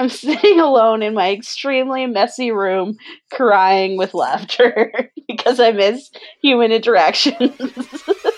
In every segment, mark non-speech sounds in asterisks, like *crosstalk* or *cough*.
I'm sitting alone in my extremely messy room, crying with laughter *laughs* because I miss human interaction. *laughs*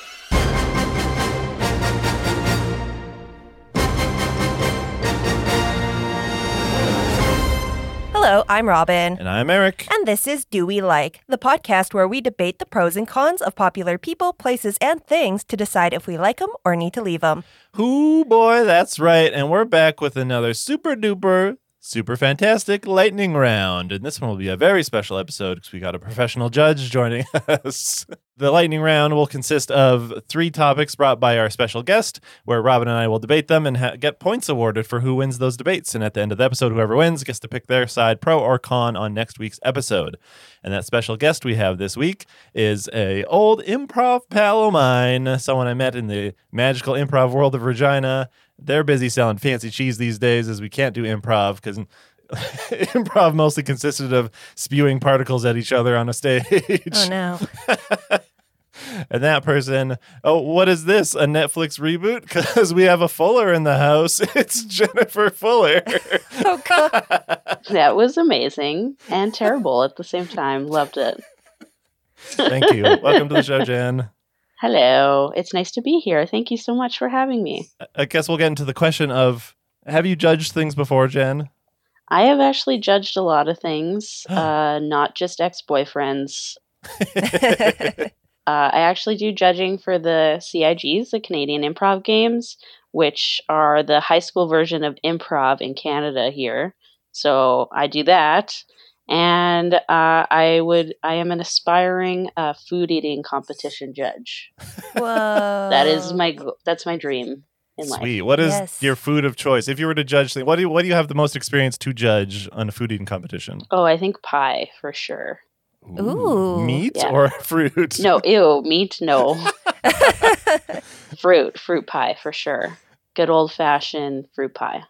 Hello, I'm Robin. And I'm Eric. And this is Do We Like, the podcast where we debate the pros and cons of popular people, places, and things to decide if we like them or need to leave them. Whoo boy, that's right. And we're back with another super duper super fantastic lightning round. And this one will be a very special episode because we got a professional judge joining *laughs* us. the lightning round will consist of three topics brought by our special guest, where Robin and I will debate them and ha- get points awarded for who wins those debates. And at the end of the episode, whoever wins gets to pick their side, pro or con, on next week's episode. And that special guest we have this week is a old improv pal of mine, someone I met in the magical improv world of Regina they're busy selling fancy cheese these days as we can't do improv because *laughs* improv mostly consisted of spewing particles at each other on a stage. Oh no. *laughs* and that person, oh, what is this? A Netflix reboot? Because we have a Fuller in the house. *laughs* It's Jennifer Fuller. oh, God. That was amazing and terrible at the same time. Loved it. Thank you. Welcome to the show, Jen. Hello. It's nice to be here. Thank you so much for having me. I guess we'll get into the question of have you judged things before, Jen? I have actually judged a lot of things, *gasps* uh, not just ex boyfriends. *laughs* uh, I actually do judging for the CIGs, the Canadian Improv Games, which are the high school version of improv in Canada here. So I do that and uh, I would I am an aspiring uh, food eating competition judge. Whoa, that is my that's my dream in life. Sweet. What is yes. your food of choice? If you were to judge, what do you, what do you have the most experience to judge on a food eating competition? Oh, I think pie for sure. Ooh, Ooh. meat yeah. or *laughs* fruit? No, ew, meat. No, *laughs* fruit, fruit pie for sure. Good old fashioned fruit pie.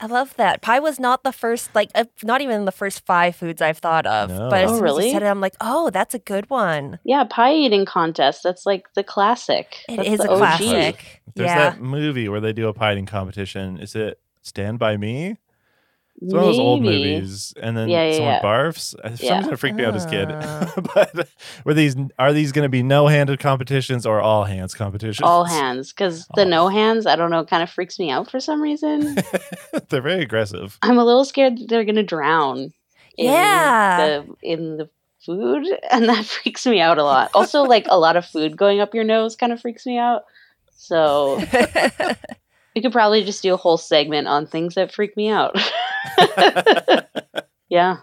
I love that. Pie was not the first, like, uh, not even the first five foods I've thought of. No. But as oh, soon really? as you said it, I'm like, oh, that's a good one. Yeah, pie eating contest. That's like the classic. It that's is a OG. classic. There's yeah. that movie where they do a pie eating competition. Is it Stand By Me? It's one of those old movies, and then yeah, yeah, someone yeah. barfs. For some reason, it freaked me out as a kid. Ah. *laughs* but were these are these going to be no handed competitions or all hands competitions? All hands, because *laughs* the no hands, I don't know, kind of freaks me out for some reason. *laughs* they're very aggressive. I'm a little scared that they're going to drown. In yeah, the, in the food, and that freaks me out a lot. Also, like a lot of food going up your nose kind of freaks me out. So we could probably just do a whole segment on things that freak me out. *laughs* yeah.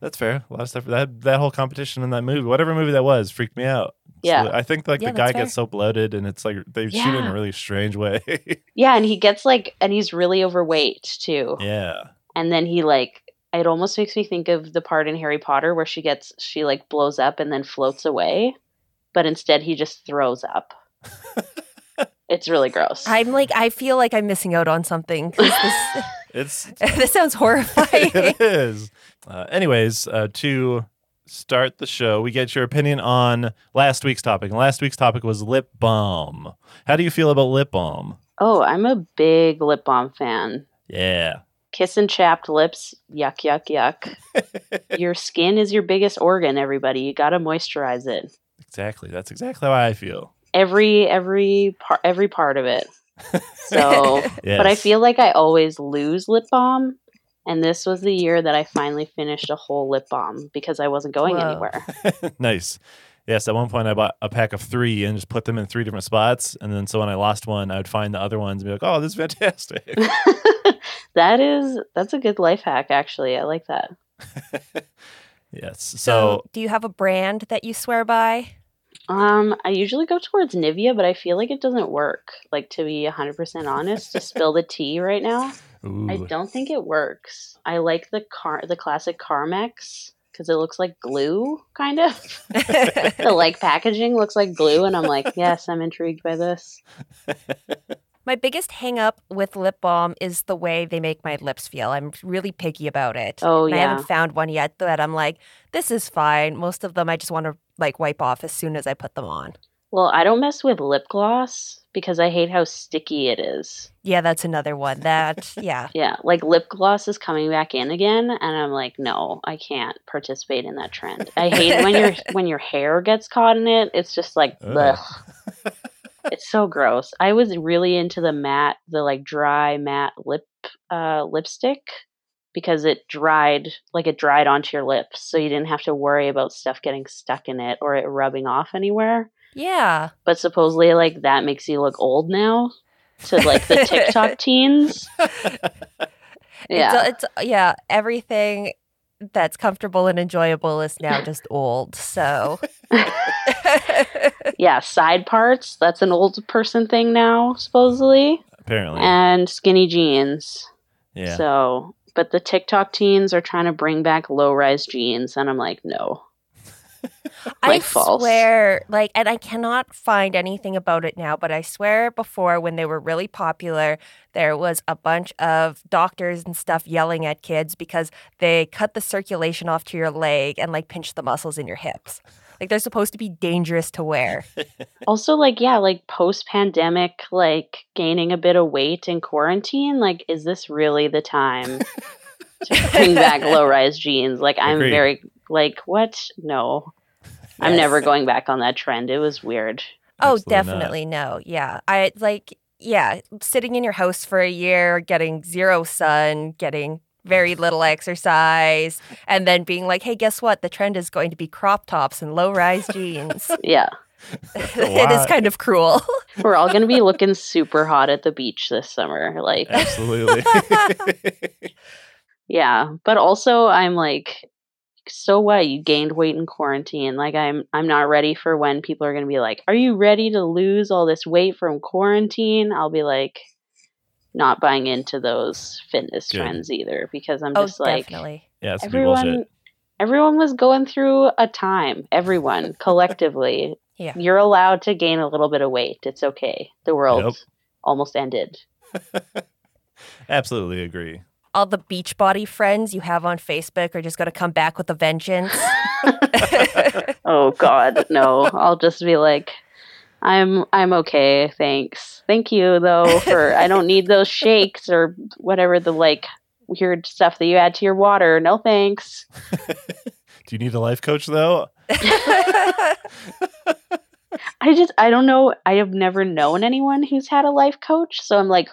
That's fair. A lot of stuff. That that whole competition in that movie, whatever movie that was, freaked me out. Yeah. So I think like yeah, the guy fair. gets so bloated and it's like they yeah. shoot it in a really strange way. *laughs* yeah, and he gets like and he's really overweight too. Yeah. And then he like it almost makes me think of the part in Harry Potter where she gets she like blows up and then floats away, but instead he just throws up. *laughs* it's really gross. I'm like I feel like I'm missing out on something. This, it's *laughs* this sounds horrifying. *laughs* it is. Uh, anyways, uh, to start the show, we get your opinion on last week's topic. And last week's topic was lip balm. How do you feel about lip balm? Oh, I'm a big lip balm fan. Yeah. Kiss and chapped lips, yuck, yuck, yuck. *laughs* your skin is your biggest organ, everybody. You got to moisturize it. Exactly. That's exactly how I feel. Every every part every part of it. So, yes. *laughs* but I feel like I always lose lip balm. And this was the year that I finally finished a whole lip balm because I wasn't going Whoa. anywhere. *laughs* nice. Yes, at one point I bought a pack of three and just put them in three different spots. And then so when I lost one, I would find the other ones and be like, oh, this is fantastic. *laughs* that is, that's a good life hack, actually. I like that. yes. So, so, do you have a brand that you swear by? Um, I usually go towards Nivea, but I feel like it doesn't work. Like to be 100% honest, to spill the tea right now, Ooh. I don't think it works. I like the car the classic Carmex cuz it looks like glue kind of. *laughs* the like packaging looks like glue and I'm like, "Yes, I'm intrigued by this." *laughs* My biggest hang up with lip balm is the way they make my lips feel. I'm really picky about it. Oh, yeah. I haven't found one yet that I'm like, this is fine. Most of them I just want to like wipe off as soon as I put them on. Well, I don't mess with lip gloss because I hate how sticky it is. Yeah, that's another one. That *laughs* yeah. Yeah, like lip gloss is coming back in again, and I'm like, no, I can't participate in that trend. I hate when your *laughs* when your hair gets caught in it. It's just like, Ugh. ugh. *laughs* it's so gross. I was really into the matte, the like dry matte lip uh, lipstick because it dried like it dried onto your lips, so you didn't have to worry about stuff getting stuck in it or it rubbing off anywhere. Yeah. But supposedly, like that makes you look old now to like the TikTok *laughs* teens. Yeah, It's, it's yeah, everything that's comfortable and enjoyable is now just old. So *laughs* *laughs* yeah. Side parts. That's an old person thing now, supposedly, Apparently. and skinny jeans. yeah. So, but the TikTok teens are trying to bring back low rise jeans, and I'm like, no. *laughs* I false. swear, like, and I cannot find anything about it now, but I swear before when they were really popular, there was a bunch of doctors and stuff yelling at kids because they cut the circulation off to your leg and like pinch the muscles in your hips. Like they're supposed to be dangerous to wear. *laughs* Also, like, yeah, like post pandemic, like gaining a bit of weight in quarantine. Like, is this really the time to bring *laughs* back low rise jeans? Like, I'm Agreed. very, like, what? No. I'm never going back on that trend. It was weird. Oh, Absolutely not. definitely no. Yeah. I like yeah, sitting in your house for a year, getting zero sun, getting very little exercise, and then being like, "Hey, guess what? The trend is going to be crop tops and low-rise jeans." *laughs* Yeah. *laughs* it is kind of cruel. *laughs* We're all going to be looking super hot at the beach this summer. Like, Absolutely. yeah. But also, I'm like, so what? You gained weight in quarantine. Like, I'm, I'm not ready for when people are going to be like, "Are you ready to lose all this weight from quarantine?" I'll be like, not buying into those fitness Good. trends either because I'm oh, just like, definitely. yeah, it's gonna bullshit. everyone, everyone was going through a time. Everyone *laughs* collectively. Yeah. You're allowed to gain a little bit of weight. It's okay. The world Yep. almost ended. *laughs* Absolutely agree. All the Beachbody friends you have on Facebook are just going to come back with a vengeance. *laughs* Oh God, no! I'll just be like, I'm I'm okay, thanks. Thank you though for I don't need those *laughs* shakes or whatever the like weird stuff that you add to your water. No thanks. *laughs* Do you need a life coach though? *laughs* I just I don't know. I have never known anyone who's had a life coach, so I'm like,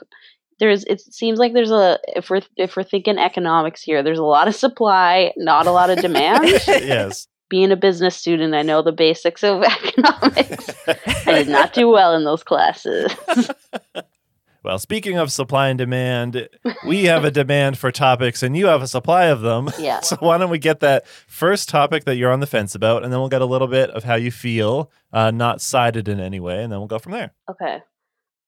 there's. It seems like there's a if we're if we're thinking economics here, there's a lot of supply, not a lot of demand. yes. Being a business student, I know the basics of *laughs* economics. *laughs* I did not do well in those classes. *laughs* Well, speaking of supply and demand, we have a demand for topics and you have a supply of them. Yeah. So why don't we get that first topic that you're on the fence about, and then we'll get a little bit of how you feel, uh, not sided in any way, and then we'll go from there. Okay.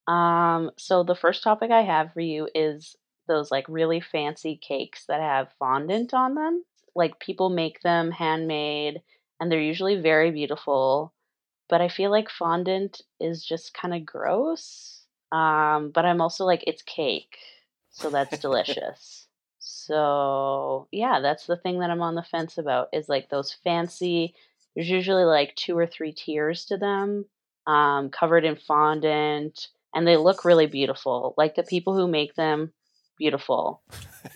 Um, so the first topic I have for you is those like really fancy cakes that have fondant on them. Like people make them handmade and they're usually very beautiful, but I feel like fondant is just kind of gross. Um, but I'm also like it's cake. So that's *laughs* delicious. So, yeah, that's the thing that I'm on the fence about is like those fancy there's usually like two or three tiers to them um, covered in fondant, and they look really beautiful. Like the people who make them, beautiful.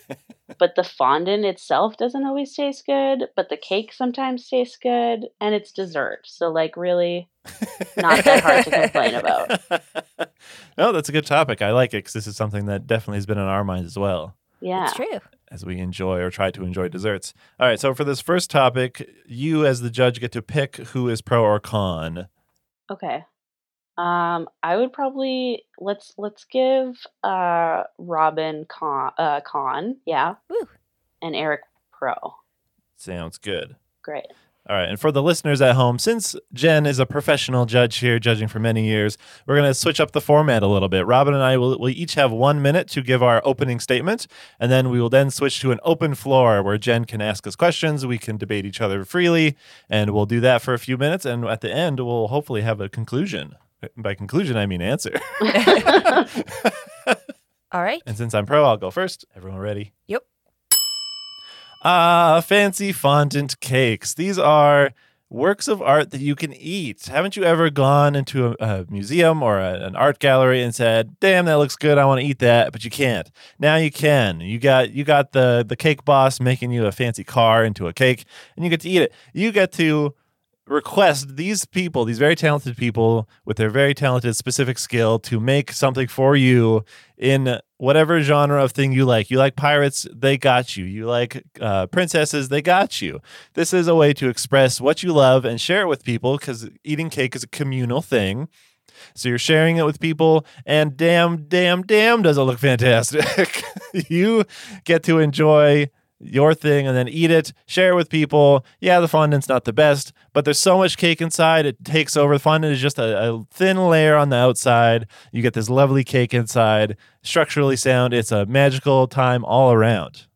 *laughs* but the fondant itself doesn't always taste good, but the cake sometimes tastes good, and it's dessert. So, like, really, not that hard to complain about. no, *laughs* oh, that's a good topic. I like it because this is something that definitely has been in our minds as well Yeah. It's true. as we enjoy or try to enjoy desserts. All right, so for this first topic, you as the judge get to pick who is pro or con. Okay. Um, I would probably let's let's give uh Robin con uh con, yeah, Woo. and Eric pro. Sounds good. Great. All right, and for the listeners at home, since Jen is a professional judge here, judging for many years, we're going to switch up the format a little bit. Robin and I will, will each have one minute to give our opening statement, and then we will then switch to an open floor where Jen can ask us questions. We can debate each other freely, and we'll do that for a few minutes. And at the end, we'll hopefully have a conclusion. By conclusion, I mean answer. *laughs* *laughs* All right. And since I'm pro, I'll go first. Everyone ready? Yep. Ah, fancy fondant cakes. These are works of art that you can eat. Haven't you ever gone into a, a museum or a, an art gallery and said, "Damn, that looks good. I want to eat that," but you can't. Now you can. You got you got the the cake boss making you a fancy car into a cake, and you get to eat it. You get to request these people, these very talented people with their very talented specific skill to make something for you in whatever genre of thing you like. You like pirates, they got you. You like uh, princesses, they got you. This is a way to express what you love and share it with people because eating cake is a communal thing. So you're sharing it with people, and damn, damn, damn, does it look fantastic. *laughs* you get to enjoy your thing and then eat it, share it with people. Yeah, the fondant's not the best, but there's so much cake inside, it takes over. The fondant is just a, a thin layer on the outside. You get this lovely cake inside, structurally sound. It's a magical time all around.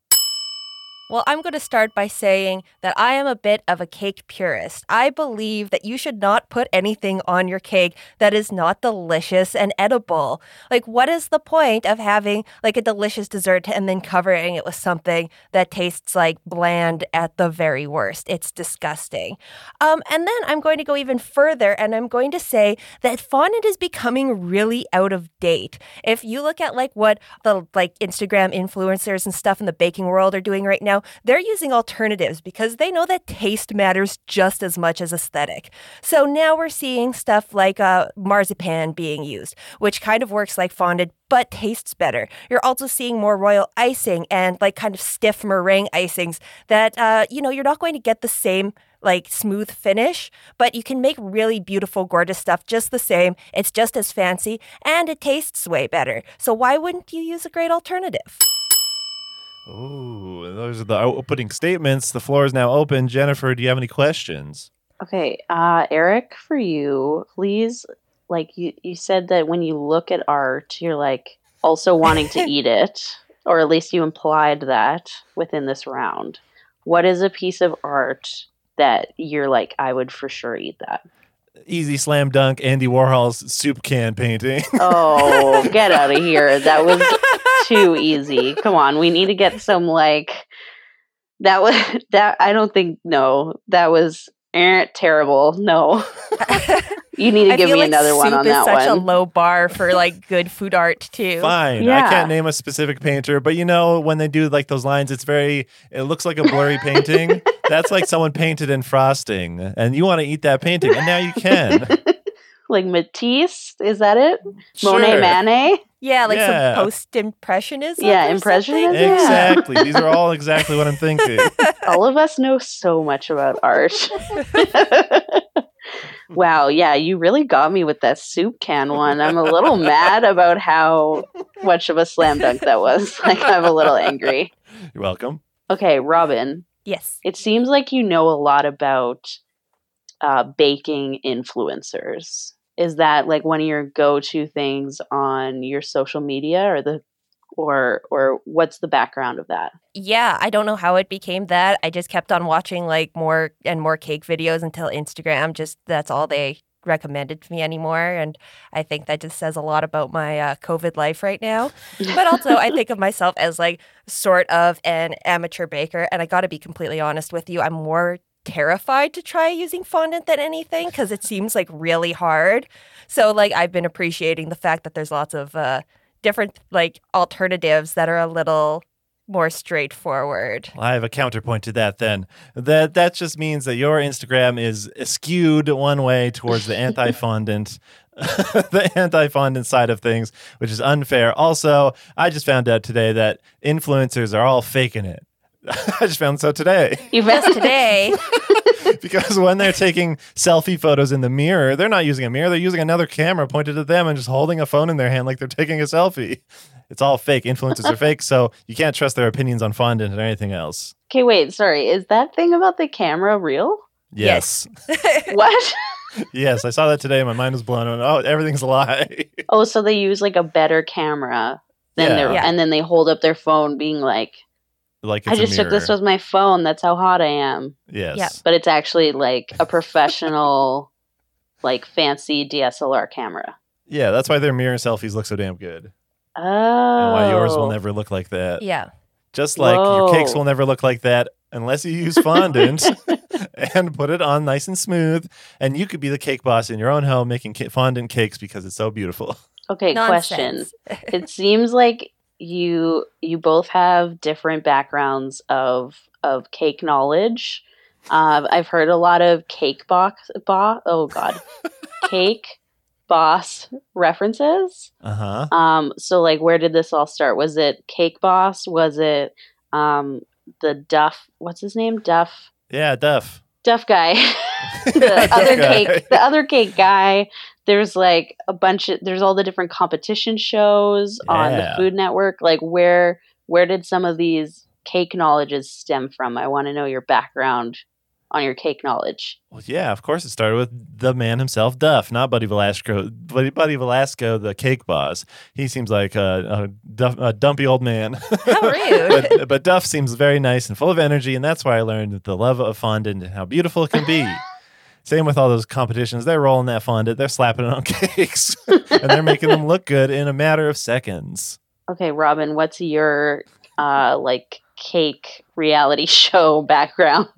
Well, I'm going to start by saying that I am a bit of a cake purist. I believe that you should not put anything on your cake that is not delicious and edible. Like, what is the point of having like a delicious dessert and then covering it with something that tastes like bland at the very worst? It's disgusting. Um, and then I'm going to go even further and I'm going to say that fondant is becoming really out of date. If you look at like what the like Instagram influencers and stuff in the baking world are doing right now, they're using alternatives because they know that taste matters just as much as aesthetic. So now we're seeing stuff like uh, marzipan being used, which kind of works like fondant but tastes better. You're also seeing more royal icing and like kind of stiff meringue icings that, uh, you know, you're not going to get the same like smooth finish, but you can make really beautiful, gorgeous stuff just the same. It's just as fancy and it tastes way better. So why wouldn't you use a great alternative? Oh, those are the opening statements. The floor is now open. Jennifer, do you have any questions? Okay, uh, Eric, for you, please. Like you, you said that when you look at art, you're like also wanting to eat *laughs* it, or at least you implied that within this round. What is a piece of art that you're like, I would for sure eat that? Easy slam dunk Andy Warhol's soup can painting. Oh, get out of here. That was *laughs* too easy. Come on, we need to get some like that was *laughs* that I don't think no, that was eh, terrible. No. you need to I give me like another one soup on is that such a low bar for like good food art too. Fine. I can't name a specific painter, but you know, when they do like those lines, it's very, it looks like a blurry painting. *laughs* That's like someone painted in frosting, and you want to eat that painting, and now you can. Like Matisse, is that it? Monet Sure. Manet? Yeah, like Yeah. some post impressionism. Yeah, impressionism. Yeah. Exactly. These are all *laughs* exactly what I'm thinking. *laughs* All of us know so much about art. *laughs* wow, yeah, you really got me with that soup can one. I'm a little mad about how much of a slam dunk that was. Like, I'm a little angry. You're welcome. Okay, Robin, Yes. it seems like you know a lot about uh, baking influencers. Is that like one of your go-to things on your social media, or the, or or what's the background of that? Yeah, I don't know how it became that. I just kept on watching like more and more cake videos until Instagram just that's all they recommended to me anymore and I think that just says a lot about my uh, COVID life right now. But also I think of myself as like sort of an amateur baker and I got to be completely honest with you, I'm more terrified to try using fondant than anything because it seems like really hard. So like I've been appreciating the fact that there's lots of uh, different like alternatives that are a little more straightforward. Well, I have a counterpoint to that then. That that just means that your Instagram is skewed one way towards the anti-fondant *laughs* the anti-fondant side of things, which is unfair. Also, I just found out today that influencers are all faking it. *laughs* I just found so today. You've Just today, *laughs* because when they're taking selfie photos in the mirror, they're not using a mirror, they're using another camera pointed at them and just holding a phone in their hand like they're taking a selfie. It's all fake. Influencers are fake, so you can't trust their opinions on fondant and anything else. Okay, wait, sorry. Is that thing about the camera real? Yes. *laughs* What? Yes, I saw that today. My mind was blown. Went, Oh, everything's a lie. oh, so they use like a better camera than Yeah. their Yeah. and then they hold up their phone being like, like I just a took this with my phone. That's how hot I am. Yes. Yeah. But it's actually like a *laughs* professional like fancy DSLR camera. Yeah, that's why their mirror selfies look so damn good. Oh. And why yours will oh. never look like that. yeah. Just like your cakes will never look like that unless you use fondant. *laughs* and put it on nice and smooth. And you could be the cake boss in your own home making fondant cakes because it's so beautiful. Okay, question. It seems like you you both have different backgrounds of of cake knowledge. Uh, I've heard a lot of cake box bo- oh god *laughs* cake boss references. Uh huh. Um, so like where did this all start? Was it Cake Boss? Was it um the Duff what's his name? Duff Yeah, Duff. Duff guy. *laughs* the *laughs* Duff other guy. cake the other cake guy. There's like a bunch of there's all the different competition shows on the Food Network. Like where where did some of these cake knowledges stem from? I want to know your background on your cake knowledge. Well, yeah, of course it started with the man himself, Duff, not Buddy Valastro. Buddy, Buddy Valastro, the cake boss. He seems like a, a, duff, a dumpy old man. How *laughs* rude. but, but Duff seems very nice and full of energy, and that's why I learned the love of fondant and how beautiful it can be. *laughs* Same with all those competitions. They're rolling that fondant, they're slapping it on *laughs* cakes, and they're making them look good in a matter of seconds. Okay, Robin, what's your uh like cake reality *laughs* show background?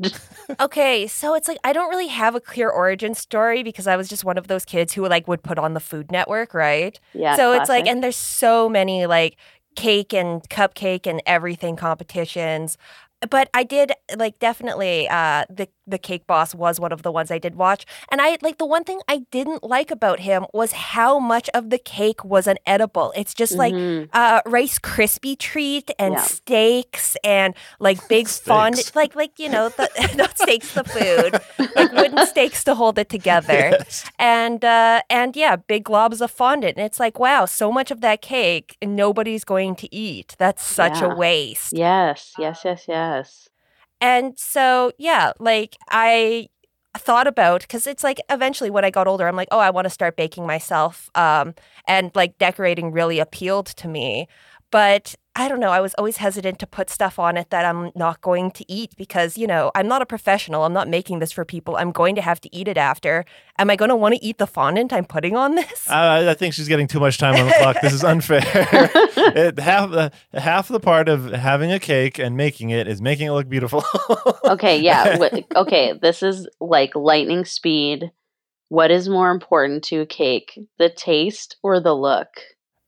Okay, so it's like I don't really have a clear origin story because I was just one of those kids who like would put on the Food Network, right? yeah. so it's like, and there's so many like cake and cupcake and everything competitions. But I did like definitely uh, the the cake boss was one of the ones I did watch, and I like the one thing I didn't like about him was how much of the cake was an edible. It's just like Mhm. uh, Rice Krispie treat and Yeah. steaks and like big *laughs* fondant, Steaks. like like you know the *laughs* not steaks, the food, *laughs* like wooden stakes to hold it together Yes. and uh, and yeah, big globs of fondant. And it's like, wow, so much of that cake nobody's going to eat. That's such Yeah. a waste. yes, yes, yes, yes. And so yeah, like I thought about because it's like eventually when I got older, I'm like, oh, I want to start baking myself. Um, and like decorating really appealed to me, but. I don't know. I was always hesitant to put stuff on it that I'm not going to eat because, you know, I'm not a professional. I'm not making this for people. I'm going to have to eat it after. Am I going to want to eat the fondant I'm putting on this? I, I think she's getting too much time on the clock. This is unfair. *laughs* it, half the half the part of having a cake and making it is making it look beautiful. *laughs* Okay, yeah. *laughs* okay, this is like lightning speed. What is more important to a cake, the taste or the look?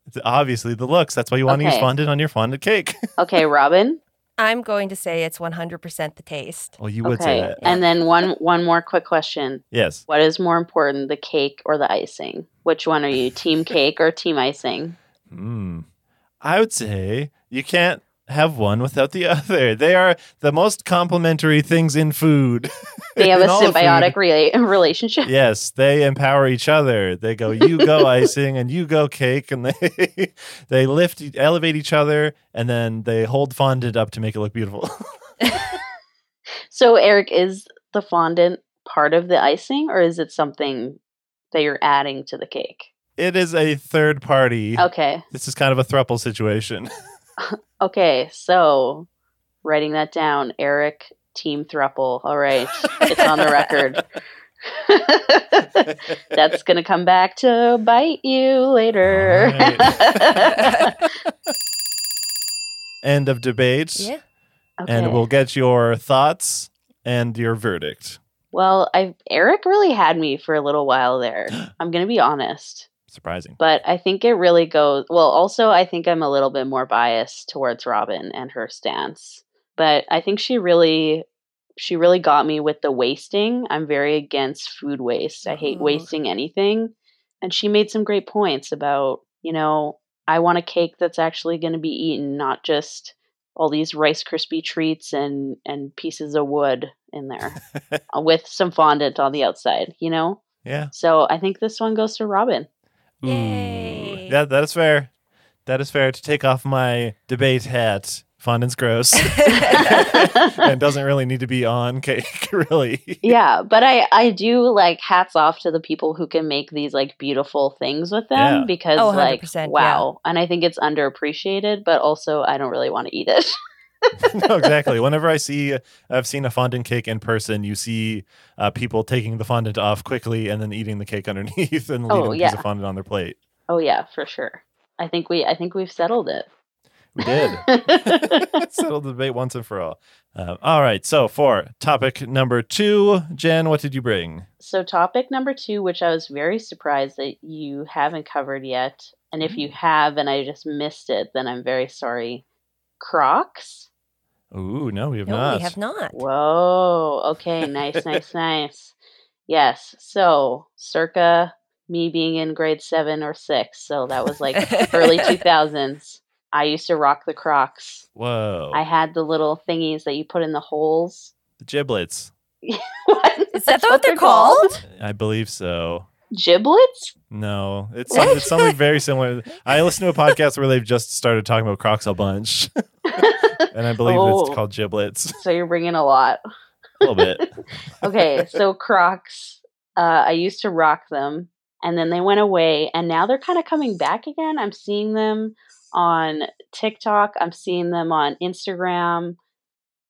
It's obviously the looks. That's why you want to use fondant on your fondant cake. *laughs* Okay, Robin. I'm going to say it's 100% the taste. well, you would say Okay, that. and then one one more quick question: yes. What is more important, the cake or the icing? Which one are you, team *laughs* cake or team icing? Hmm. I would say you can't have one without the *laughs* other. They are the most complementary things in food. They *laughs* have a In all of food. symbiotic rela- *laughs* relationship. Yes, they empower each other. They go, you go icing and you go cake, and they they lift, elevate each other, and then they hold fondant up to make it look beautiful. So, Eric, is the fondant part of the icing, or is it something that you're adding to the cake? it is a third party. Okay. This is kind of a thruple situation. *laughs* Okay, so writing that down, Eric Team Thruple. All right, it's on the record. *laughs* *laughs* That's gonna come back to bite you later. End of debate. Yeah. okay. And we'll get your thoughts and your verdict. well, I Eric really had me for a little while there. *gasps* I'm gonna be honest, Surprising. but I think it really goes well. Also, I think I'm a little bit more biased towards Robin and her stance, but I think she really she really got me with the wasting. I'm very against food waste. I hate Mhm. wasting anything. And she made some great points about, you know, I want a cake that's actually going to be eaten, not just all these Rice Krispie treats and and pieces of wood in there *laughs* uh, with some fondant on the outside, you know? Yeah. So I think this one goes to Robin. Ooh. Yay. Yeah, that is fair. That is fair to take off my debate hat. Fondant's gross *laughs* and doesn't really need to be on cake, *laughs* really. yeah, but I I do like hats off to the people who can make these like beautiful things with them Yeah. because Oh, like 100%, yeah. wow, and I think it's underappreciated, but also I don't really want to eat it. *laughs* *laughs* no, exactly. Whenever I see, I've seen a fondant cake in person, you see uh, people taking the fondant off quickly and then eating the cake *laughs* underneath and leaving Oh, a piece of fondant on their plate. oh yeah, for sure. I think we I think we've settled it. We did. *laughs* Settled the debate once and for all. Um, all right. So for topic number two, Jen, what did you bring? so, topic number two, which I was very surprised that you haven't covered yet, and if you have and I just missed it, then I'm very sorry. Crocs. Ooh, no, we have no, not. we have not. Whoa. Okay. *laughs* Nice, nice, nice. Yes. So, circa me being in grade seven or six. So, that was like early *laughs* 2000s. I used to rock the Crocs. Whoa. I had the little thingies that you put in the holes. the giblets. *laughs* what? Is that That's what they're called? I believe so. Giblets? No, it's, it's something very similar. I listened to a podcast where they've just started talking about Crocs a bunch, *laughs* and I believe Oh. it's called giblets. so, you're bringing a lot. A little bit. *laughs* okay, so Crocs, uh, I used to rock them, and then they went away, and now they're kind of coming back again. I'm seeing them on TikTok. I'm seeing them on Instagram.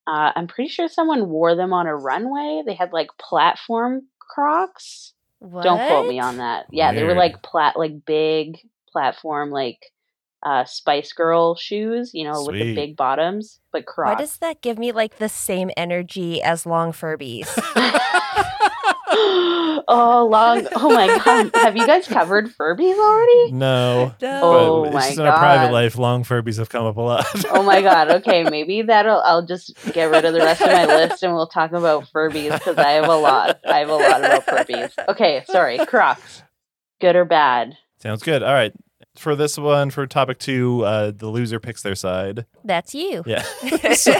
Uh, I'm pretty sure someone wore them on a runway. They had like platform Crocs. Don't quote me on that. Yeah, they were like plat, like big platform, like uh, Spice Girl shoes. You know, with the big bottoms, but Why does that give me like the same energy as long Furbies? *laughs* oh, long. Oh my god. Have you guys covered Furbies already? No. No. Oh but it's my just in our private life, long Furbies have come up a lot. Oh my god. *laughs* Okay, maybe that'll. I'll just get rid of the rest of my list and we'll talk about Furbies because I have a lot. I have a lot about Furbies. Okay, sorry. Crocs. Good or bad? Sounds good. All right. For this one, for topic two, uh, the loser picks their side. That's you. Yeah. *laughs* so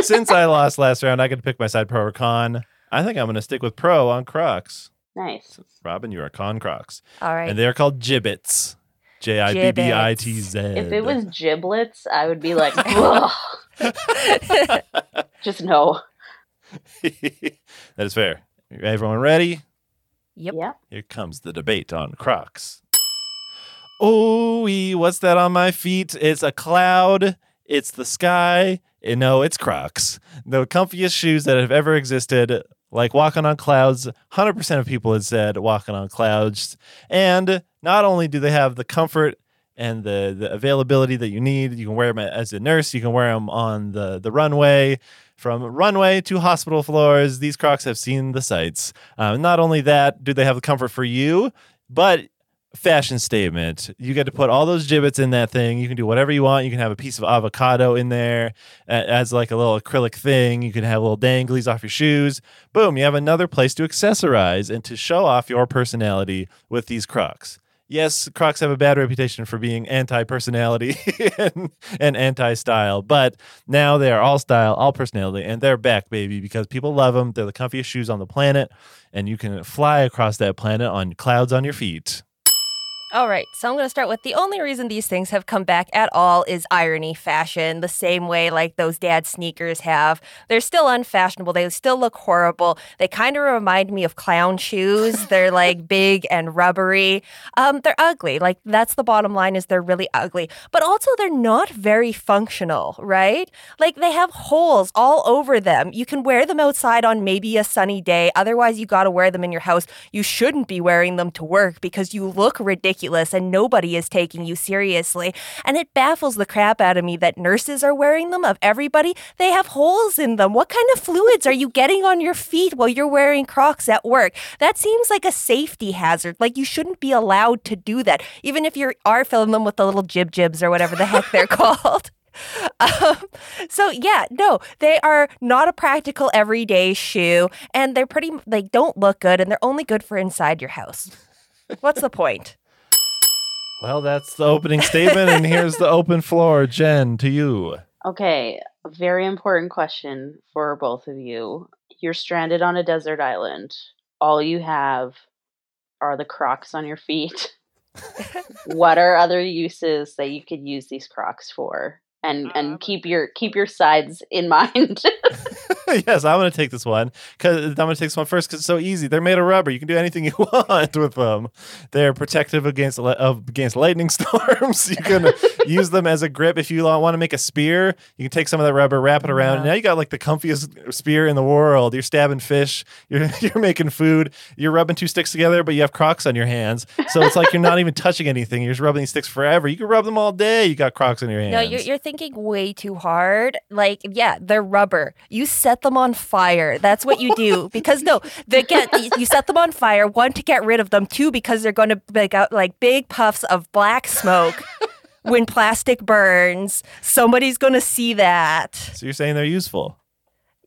since I lost last round, I get to pick my side, pro or con. I think I'm going to stick with pro on Crocs. Nice. Robin, you are con Crocs. All right. And they are called Jibbitz. J I B B I T Z. If it was giblets, I would be like, *laughs* just no. *laughs* that is fair. Everyone ready? yep. Yeah. Here comes the debate on Crocs. Oh, what's that on my feet? It's a cloud. It's the sky. Eh, No, it's Crocs. The comfiest shoes that have ever existed. Like walking on clouds, 100% of people had said walking on clouds. And not only do they have the comfort and the, the availability that you need, you can wear them as a nurse, you can wear them on the, the runway. From runway to hospital floors, these Crocs have seen the sights. Um, not only that, do they have the comfort for you, but fashion statement. You get to put all those Jibbitz in that thing. You can do whatever you want. You can have a piece of avocado in there as like a little acrylic thing. You can have little danglies off your shoes. Boom, you have another place to accessorize and to show off your personality with these Crocs. Yes, Crocs have a bad reputation for being anti-personality *laughs* and, and anti-style, but now they are all style, all personality, and they're back, baby, because people love them. They're the comfiest shoes on the planet, and you can fly across that planet on clouds on your feet. All right, so I'm going to start with the only reason these things have come back at all is irony fashion, the same way like those dad sneakers have. They're still unfashionable. They still look horrible. They kind of remind me of clown shoes. *laughs* They're like big and rubbery. Um, they're ugly. Like that's the bottom line is they're really ugly. But also they're not very functional, right? Like they have holes all over them. You can wear them outside on maybe a sunny day. Otherwise, you got to wear them in your house. You shouldn't be wearing them to work because you look ridiculous and nobody is taking you seriously. And it baffles the crap out of me that nurses are wearing them, of everybody. They have holes in them. What kind of fluids are you getting on your feet while you're wearing Crocs at work? That seems like a safety hazard. Like you shouldn't be allowed to do that, even if you are filling them with the little jib jibs or whatever the heck they're *laughs* called. Um, so yeah, no, they are not a practical everyday shoe, and they're pretty. They don't look good, and they're only good for inside your house. What's the point? Well, that's the opening statement, and here's the open floor. Jen, to you. Okay, a very important question for both of you. You're stranded on a desert island. All you have are the Crocs on your feet. *laughs* what are other uses that you could use these Crocs for? And and um, keep your keep your sides in *laughs* mind. *laughs* yes, I'm going to take this one because I'm going to take this one first because it's so easy. They're made of rubber. You can do anything *laughs* you want with them. They're protective against against lightning *laughs* storms. you can use them as a grip if you want to make a spear. You can take some of that rubber, wrap it around. Wow. Now you got like the comfiest spear in the world. You're stabbing fish. You're you're making food. You're rubbing two sticks together, but you have Crocs on your hands. So it's like you're not even touching anything. You're just rubbing these sticks forever. You can rub them all day. You got Crocs on your hands. No, you're, you're thinking way too hard. Like, yeah, they're rubber. You set them on fire. That's what you do. because no, they get you set them on fire. One to get rid of them. Two because they're going to make out like big puffs of black smoke. *laughs* when plastic burns, somebody's going to see that. so you're saying they're useful.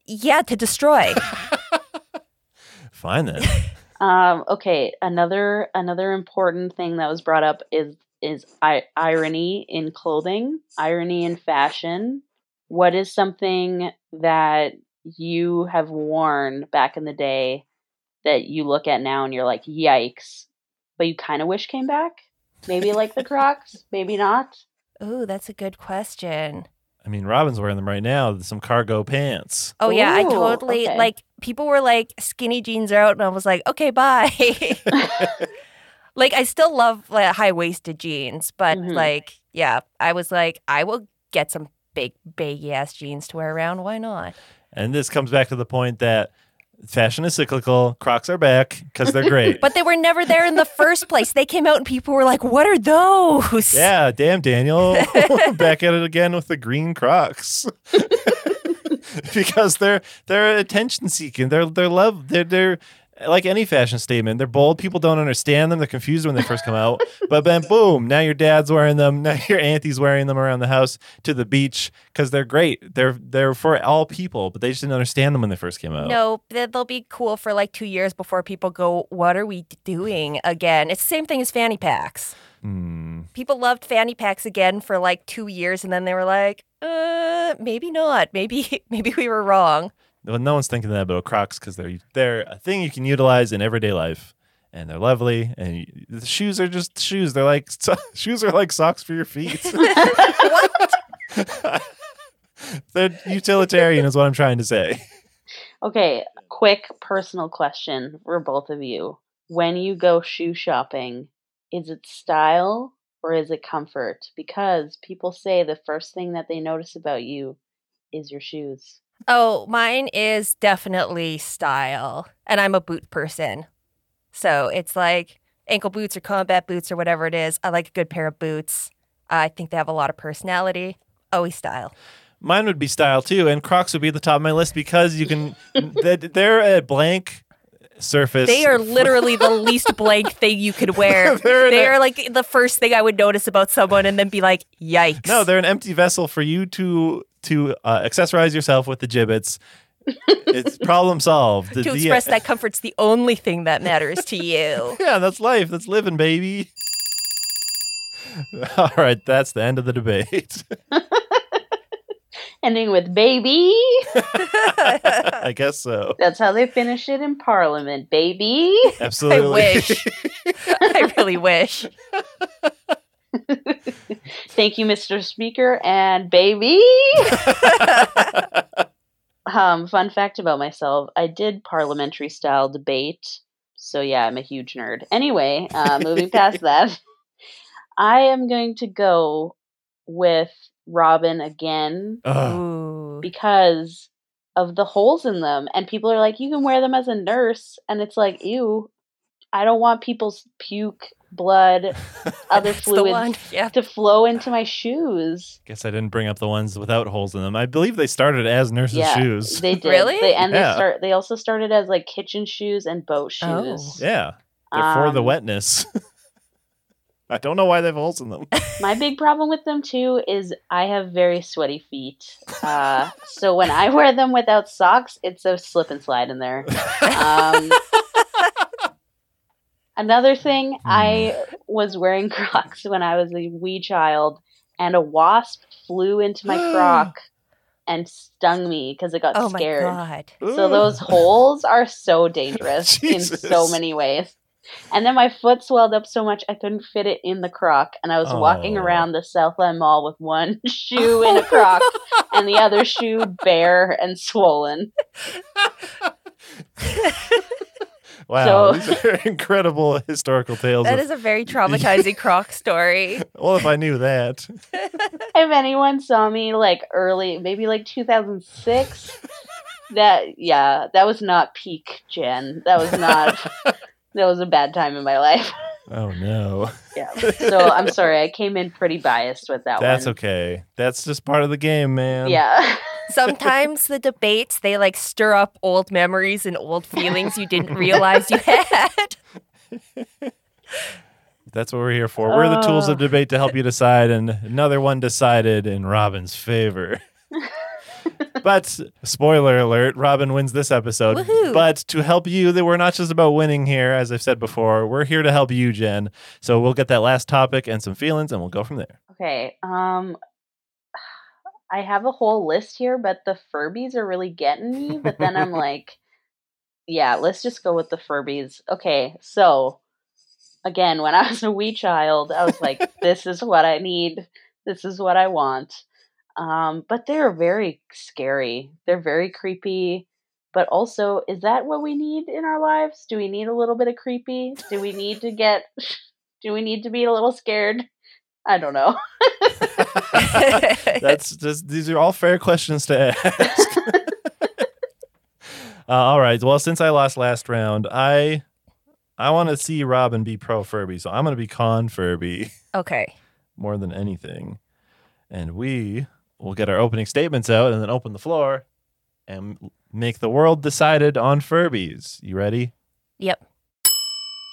Yeah, to destroy. *laughs* Fine then. *laughs* Um, okay, another another important thing that was brought up is is I- irony in clothing, irony in fashion. What is something that you have worn back in the day that you look at now and you're like, yikes, but you kind of wish came back? Maybe like the *laughs* Crocs, maybe not. Ooh, that's a good question. I mean, Robin's wearing them right now. Some cargo pants. Oh yeah, I totally okay. like people were like skinny jeans are out and I was like, "Okay, bye." *laughs* *laughs* like I still love like high-waisted jeans, but Mhm. like yeah, I was like I will get some big baggy ass jeans to wear around. Why not? And this comes back to the point that fashion is cyclical. Crocs are back because they're great. *laughs* But they were never there in the first place. They came out and people were like, "What are those?" yeah, damn Daniel, *laughs* *laughs* back at it again with the green Crocs. because they're they're attention seeking. They're they're love. They're they're like any fashion statement. They're bold. People don't understand them. They're confused when they first come out. But then boom, now your dad's wearing them. Now your auntie's wearing them around the house to the beach because they're great. They're they're for all people, but they just didn't understand them when they first came out. No, they- they'll be cool for like 2 years before people go, "What are we doing again?" It's the same thing as fanny packs. Hmm. people loved fanny packs again for like two years and then they were like uh maybe not maybe *laughs* maybe we were wrong Well, no one's thinking that about Crocs because they're they're a thing you can utilize in everyday life, and they're lovely. And you, the shoes are just shoes. They're like so, *laughs* shoes are like socks for your feet. *laughs* *laughs* they're utilitarian, is what I'm trying to say. Okay, quick personal question for both of you. When you go shoe shopping, is it style or is it comfort? Because people say the first thing that they notice about you is your shoes. Oh mine is definitely style and i'm a boot person so it's like ankle boots or combat boots or whatever it is i like a good pair of boots i think they have a lot of personality always style Mine would be style too, and Crocs would be at the top of my list because you can. they- they're a blank surface. they are literally the *laughs* least blank thing you could wear *laughs* They're they are like the first thing i would notice about someone and then be like yikes No, they're an empty vessel for you to to uh, accessorize yourself with the Jibbitz. it's *laughs* problem solved. To the- express *laughs* that comfort's the only thing that matters to you. *laughs* Yeah, that's life. That's living, baby. All right, that's the end of the debate. Ending with baby. I guess so. That's how they finish it in Parliament, baby. Absolutely. I wish. I really wish. *laughs* Thank you, Mr. Speaker, and baby. *laughs* Um, fun fact about myself: I did parliamentary style debate, so yeah, I'm a huge nerd. Anyway, uh, moving past *laughs* that, I am going to go with Robin again Ugh. Because of the holes in them, and people are like, "You can wear them as a nurse," and it's like, "Ew, I don't want people's puke, blood, *laughs* other That's the one. fluids Yeah. to flow into my shoes." Guess I didn't bring up the ones without holes in them. I believe they started as nurses' Yeah, shoes. They did. Really? They, and Yeah. they start. They also started as like kitchen shoes and boat Oh. shoes. yeah, they're for the Um, wetness. *laughs* I don't know why they have holes in them. *laughs* My big problem with them too is I have very sweaty feet. Uh, so when I wear them without socks, it's a slip and slide in there. Um, another thing, hmm. I was wearing *laughs* Crocs when I was a wee child, and a wasp flew into my *gasps* Croc and stung me because it got Oh my scared. god. So those holes are so *laughs* dangerous in so many ways. And then my foot swelled up so much I couldn't fit it in the croc. And I was walking Oh. around the Southland Mall with one *laughs* shoe in a croc and the other shoe bare and swollen. Wow, So- these are *laughs* incredible historical tales. That of- is a very traumatizing *laughs* croc story. well, if I knew that. *laughs* If anyone saw me like early, maybe like 2006, that, yeah, that was not peak Jen. That was not, that was a bad time in my life. Oh no. Yeah. *laughs* So I'm sorry, I came in pretty biased with that That's one. okay. That's just part of the game, man. Yeah. *laughs* Sometimes the debates they like stir up old memories and old feelings you didn't realize you had. *laughs* That's what we're here for. We're the tools of Oh. debate to help you decide, and another one decided in Robin's favor. *laughs* but spoiler alert, Robin wins this episode. Woohoo. But to help you, that we're not just about winning here, as I've said before. We're here to help you, Jen. So we'll get that last topic and some feelings, and we'll go from there. Okay. Um I have a whole list here, but the Furbies are really getting me. But then I'm *laughs* like, yeah, let's just go with the Furbies. Okay, so again, when I was a wee child, I was like, this is what I need. This is what I want. Um, but they're very scary. They're very creepy. But also, is that what we need in our lives? Do we need a little bit of creepy? Do we need to get *laughs* do we need to be a little scared? I don't know. *laughs* That's just these are all fair questions to ask. *laughs* uh, all right. Well, since I lost last round, I I want to see Robin be pro Furby, so I'm going to be con Furby okay. more than anything, and we will get our opening statements out and then open the floor and make the world decided on Furbies. You ready? Yep.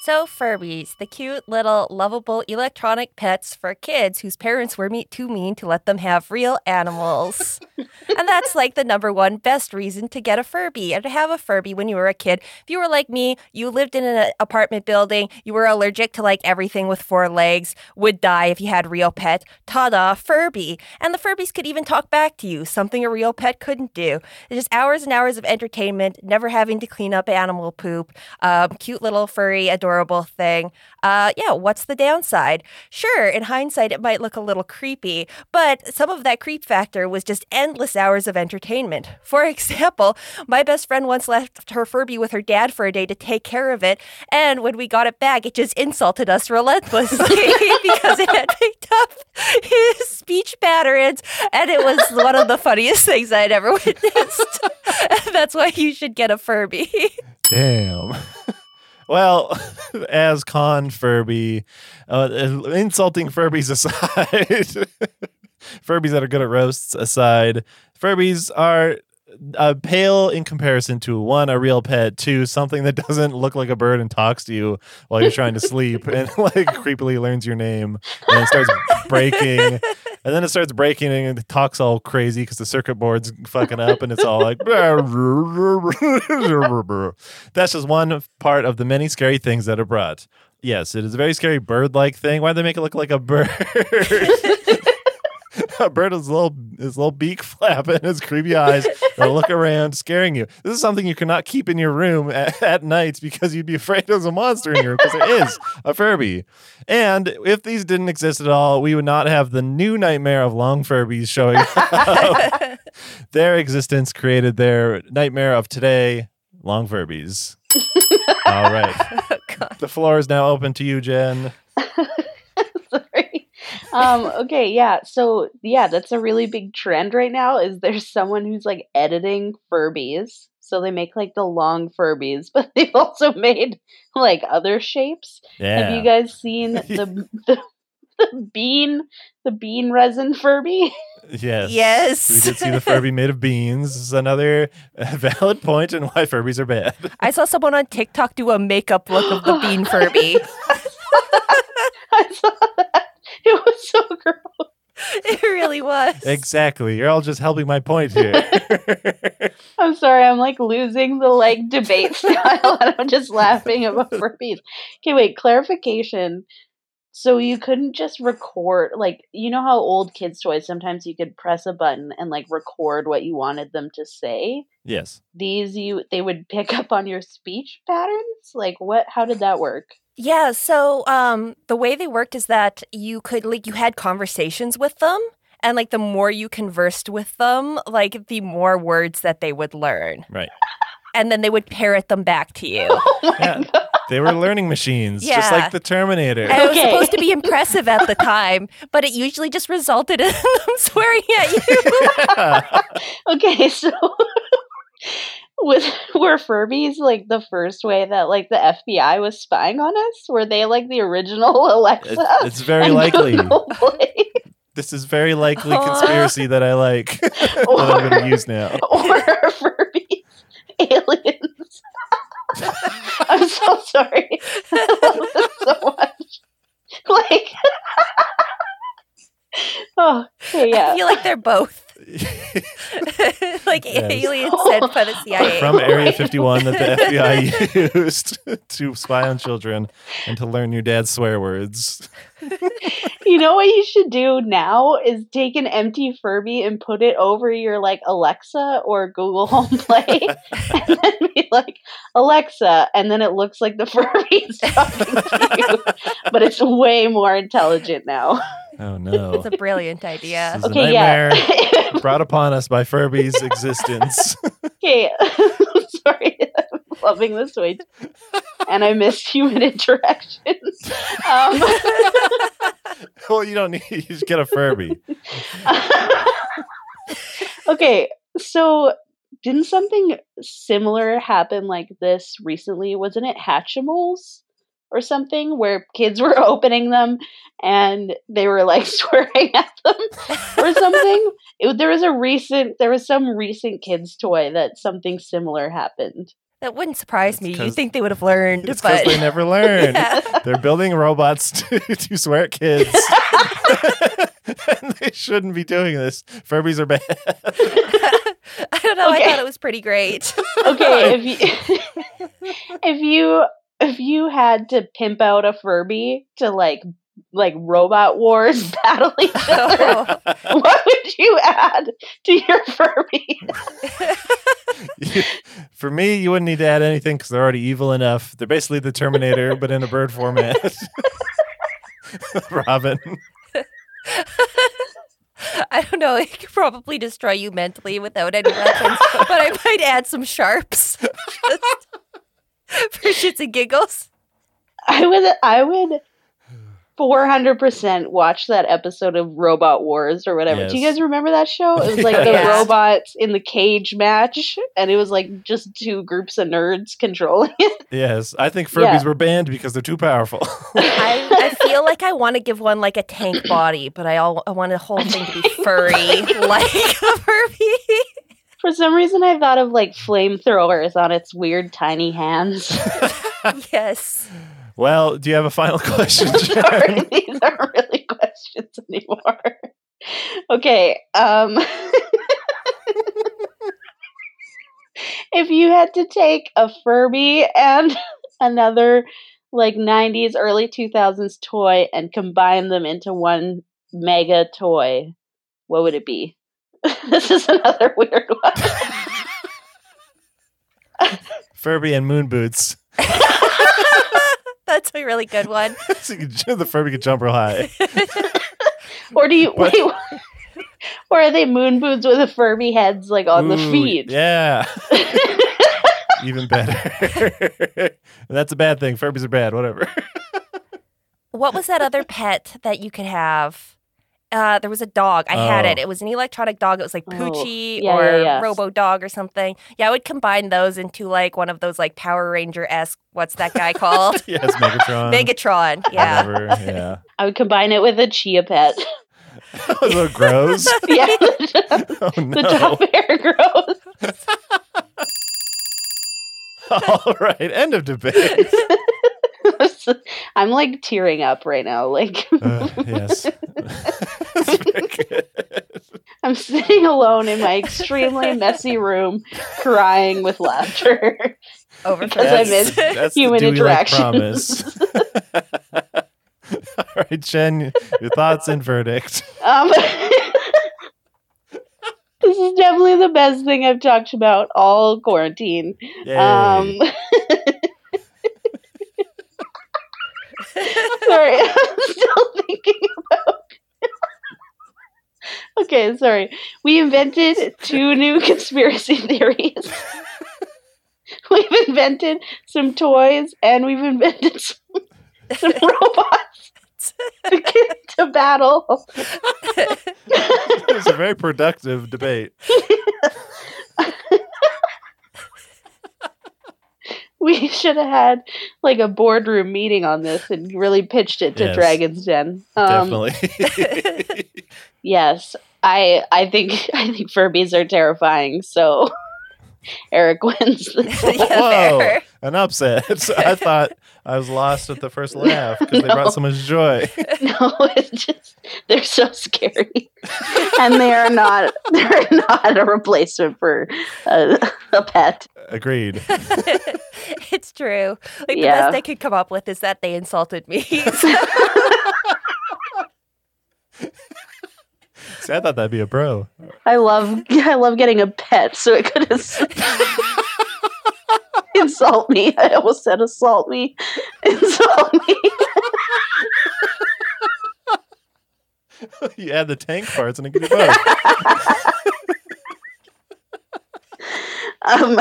So, Furbies, the cute little lovable electronic pets for kids whose parents were me- too mean to let them have real animals. *laughs* and that's like the number one best reason to get a Furby and to have a Furby when you were a kid. If you were like me, you lived in an apartment building, you were allergic to like everything with four legs, would die if you had real pet. Ta da, Furby. And the Furbies could even talk back to you, something a real pet couldn't do. It's just hours and hours of entertainment, never having to clean up animal poop. Um, cute little furry, adorable thing. Uh, yeah, what's the downside? Sure, in hindsight, it might look a little creepy, but some of that creep factor was just endless hours of entertainment. For *laughs* example, my best friend once left her Furby with her dad for a day to take care of it, and when we got it back, it just insulted us relentlessly *laughs* *laughs* because it had picked up his speech patterns, and it was one of the funniest things I had ever witnessed. That's why you should get a Furby. Damn. Well, *laughs* as con Furby, uh, insulting Furbies aside, *laughs* Furbies that are good at roasts aside, Furbies are uh, pale in comparison to one, a real pet, two, something that doesn't look like a bird and talks to you while you're trying to *laughs* sleep and like creepily learns your name and starts breaking. And then it starts breaking and it talks all crazy because the circuit board's fucking up and it's all like. *laughs* That's just one part of the many scary things that are brought. Yes, it is a very scary bird like thing. Why'd they make it look like a bird? *laughs* *laughs* *laughs* a bird with his little his little beak *laughs* flapping, his creepy eyes, and look around, scaring you. This is something you cannot keep in your room at, *laughs* at night because you'd be afraid there's a monster in your room because there is a Furby. And if these didn't exist at all, we would not have the new nightmare of long Furbies showing up. their existence created their nightmare of today, long Furbies. all right. Oh, The floor is now open to you, Jen. Sorry. Um, okay, yeah. So yeah, that's a really big trend right now. Is there's someone who's like editing Furbies. So they make like the long Furbies, *laughs* but they've also made like other shapes. Yeah. Have you guys seen *laughs* the, the the bean the bean resin Furby? Yes. Yes. We did see the Furby made of beans. This is another uh, *laughs* valid point in why Furbies are bad. I saw someone on TikTok do a makeup look of the bean *gasps* Furby. I saw that. *laughs* It was so gross. It really was. exactly. You're all just helping my point here. *laughs* I'm sorry, I'm like losing the like debate style and *laughs* I'm just laughing about Furbies. Okay, wait, clarification. So you couldn't just record like you know how old kids' toys sometimes you could press a button and like record what you wanted them to say? yes. These you they would pick up on your speech patterns? Like what how did that work? Yeah, so um the way they worked is that you could like you had conversations with them and like the more you conversed with them, like the more words that they would learn. Right. And then they would parrot them back to *laughs* you. Oh my Yeah. God. They were learning machines, just like the Terminator. And it was supposed to be impressive at the time, but it usually just resulted in *laughs* them swearing at you. *laughs* Okay, so *laughs* with were Furbies like the first way that like the FBI was spying on us? Were they like the original Alexa? it's, it's very likely. This is very likely Aw. conspiracy that I like that I'm going to use now. or are Furbies aliens? *laughs* I'm so sorry. I love this *laughs* so much. Like, *laughs* oh, okay, I feel like they're both *laughs* like Yes. aliens sent by the CIA. From Area *laughs* 51 that the FBI *laughs* used to spy on children and to learn your dad's swear words. You know what you should do now is take an empty Furby and put it over your like Alexa or Google Home Play, and then be like Alexa, and then it looks like the Furby's talking to you, but it's way more intelligent now. Oh no. It's a brilliant idea. This is a nightmare yeah. *laughs* brought upon us by Furby's existence. *laughs* okay, *laughs* sorry, I'm loving this way, and I miss human interactions. Um, well, you don't need you just get a Furby. okay, so didn't something similar happen like this recently? Wasn't it Hatchimals or something where kids *laughs* were opening them and they were like *laughs* swearing at them or something? *laughs* It, there was a recent, there was some recent kids toy that something similar happened. That wouldn't surprise It's me. You'd 'cause- think they would have learned, It's because but they never learn. Yeah. They're building robots to, to swear at kids. and they shouldn't be doing this. Furbies are bad. I don't know. I thought it was pretty great. Okay, if you if you if you had to pimp out a Furby to like like robot wars *laughs* battle each other, *laughs* what would you add to your *laughs* Furby? For me, you wouldn't need to add anything because they're already evil enough. They're basically the Terminator, but in a bird format. Robin. I don't know. It could probably destroy you mentally without any weapons, but I might add some sharps just *laughs* for shits and giggles. I would I would 400% watch that episode of Robot Wars or whatever. Do you guys remember that show? It was like *laughs* the Yes. robots in the cage match and it was like just two groups of nerds controlling it. Yes, I think Furbies Yeah. were banned because they're too powerful. *laughs* I, I feel like I want to give one like a tank body, but I all I want the whole thing to be furry, like a Furby. For some reason I thought of like flamethrowers on its weird tiny hands. *laughs* *laughs* yes. well, do you have a final *laughs* question, Sorry, these aren't really questions anymore. Okay. Um, if you had to take a Furby and another like 90s, early 2000s toy and combine them into one mega toy, what would it be? *laughs* this is another weird one. Furby and moon boots. *laughs* That's a really good one. *laughs* so can, the Furby can jump real high. or do you What? wait? Or are they moon boots with the Furby heads like on the feet? Yeah. Even better. That's a bad thing. Furbies are bad. Whatever. What was that other pet that you could have? Uh, there was a dog. I had it. Oh. It was an electronic dog. It was like Oh, Poo-Chi yeah, or yeah, yeah. Robo Dog or something. Yeah, I would combine those into like one of those like Power Ranger esque. What's that guy called? *laughs* yes, Megatron. Megatron. Yeah. Whatever. Yeah. *laughs* I would combine it with a chia pet. *laughs* Those grows. yeah, the, Oh the no. top hair grows. All right. End of debate. *laughs* I'm like tearing up right now. Like Uh, yes. That's very good. I'm sitting alone in my extremely *laughs* messy room, crying with laughter. *laughs* Over Because I miss that's human Do We Like interactions. promise. All right, Jen, your thoughts and verdict. Um, this is definitely the best thing I've talked about all quarantine. Yay. Um, *laughs* sorry, *laughs* I'm still thinking about. *laughs* okay, sorry. We invented two new conspiracy theories. we've invented some toys, and we've invented some, some robots to get to battle. it was a very productive debate. *laughs* we should have had like a boardroom meeting on this and really pitched it to Yes. Dragon's Den. Um, Definitely. *laughs* Yes, I I think *laughs* I think Furbies are terrifying. So Eric wins. This. Yeah, Whoa, fair. An upset. *laughs* I thought I was lost at the first laugh because they brought so much joy. *laughs* *laughs* no, it's just they're so scary, and they are not they're not a replacement for a, a pet. Agreed. it's true. Like the Yeah. best I could come up with is that they insulted me. See, I thought that'd be a bro. I love I love getting a pet, so it could ins- *laughs* insult me. I almost said assault me. *laughs* Insult me. you add the tank parts and it can do both. *laughs* Um,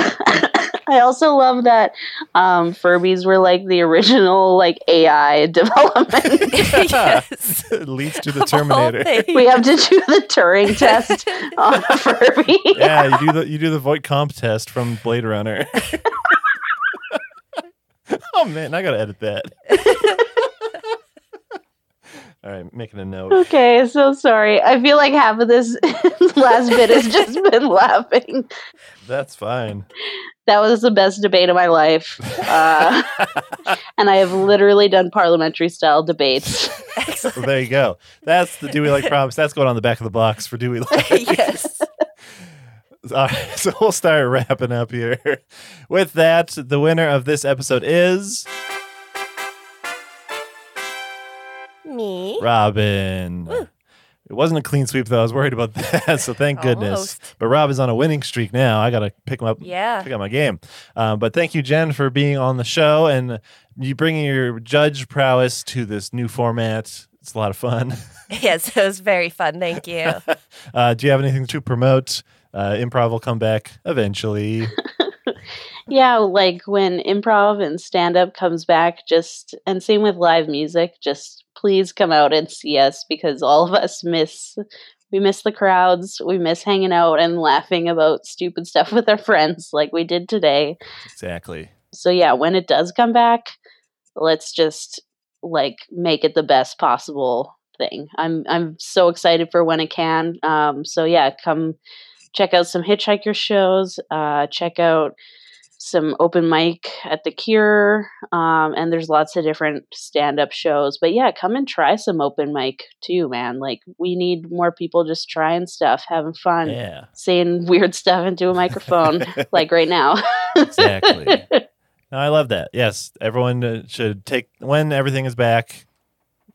I also love that um, Furbies were like the original like AI development. yes. it leads to the Terminator. things. we have to do the Turing test on a Furby. Yeah, you do the you do the Voight-Kampff test from Blade Runner. *laughs* oh man, I gotta edit that. *laughs* All right, making a note. Okay, so sorry. I feel like half of this *laughs* last bit has just been laughing. That's fine. That was the best debate of my life. Uh, and I have literally done parliamentary style debates. Well, there you go. That's the Do We Like promise. That's going on the back of the box for Do We Like. yes. All right, *laughs* so we'll start wrapping up here. With that, the winner of this episode is Me. Robin. It wasn't a clean sweep though. I was worried about *laughs* that, so thank goodness. But Rob is on a winning streak now. I gotta pick him up. Yeah. Pick up my game. Um, but thank you, Jen, for being on the show and you bringing your judge prowess to this new format. It's a lot of fun. *laughs* Yes, it was very fun. Thank you. Uh, do you have anything to promote? Uh, improv will come back eventually. *laughs* Yeah, like when improv and stand up comes back, just and same with live music, just please come out and see us because all of us miss we miss the crowds, we miss hanging out and laughing about stupid stuff with our friends like we did today. exactly. So yeah, when it does come back, let's just like make it the best possible thing. I'm I'm so excited for when it can. Um so yeah, come check out some hitchhiker shows, uh check out some open mic at the Cure, um, and there's lots of different stand-up shows. But yeah, come and try some open mic too, man. Like we need more people just trying stuff, having fun, Yeah, saying *laughs* weird stuff into a microphone, *laughs* like right now. exactly. *laughs* No, I love that. Yes, everyone uh, should take when everything is back.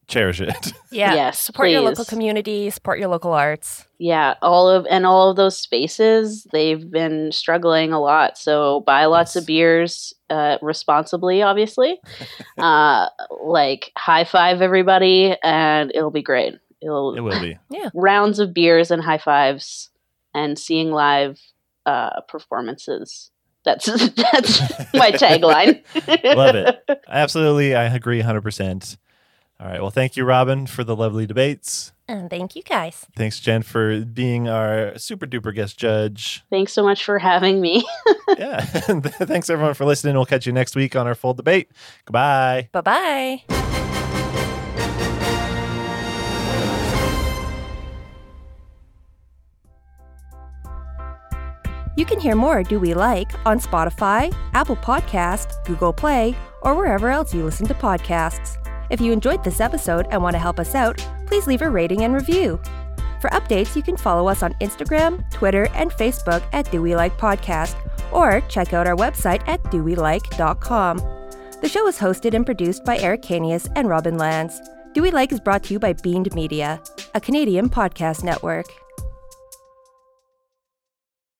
Cherish it. *laughs* Yeah. Yes, Support your local community, support your local arts. Yeah, all of and all of those spaces they've been struggling a lot. So buy lots Yes. of beers uh, responsibly, obviously. *laughs* uh, like high five everybody, and it'll be great. It'll It will be. Yeah. Rounds of beers and high fives, and seeing live uh, performances. That's *laughs* that's my tagline. Love it. Absolutely, I agree 100%. All right. Well, thank you, Robin, for the lovely debates. And thank you guys. Thanks, Jen, for being our super duper guest judge. Thanks so much for having me. *laughs* yeah. *laughs* Thanks, everyone, for listening. We'll catch you next week on our full debate. Goodbye. Bye bye. You can hear more Do We Like on Spotify, Apple Podcast, Google Play, or wherever else you listen to podcasts. If you enjoyed this episode and want to help us out, please leave a rating and review. For updates, you can follow us on Instagram, Twitter, and Facebook at Do We Like Podcast, or check out our website at dowelike.com. The show is hosted and produced by Eric Canius and Robin Lands. Do We Like is brought to you by Beamed Media, a Canadian podcast network.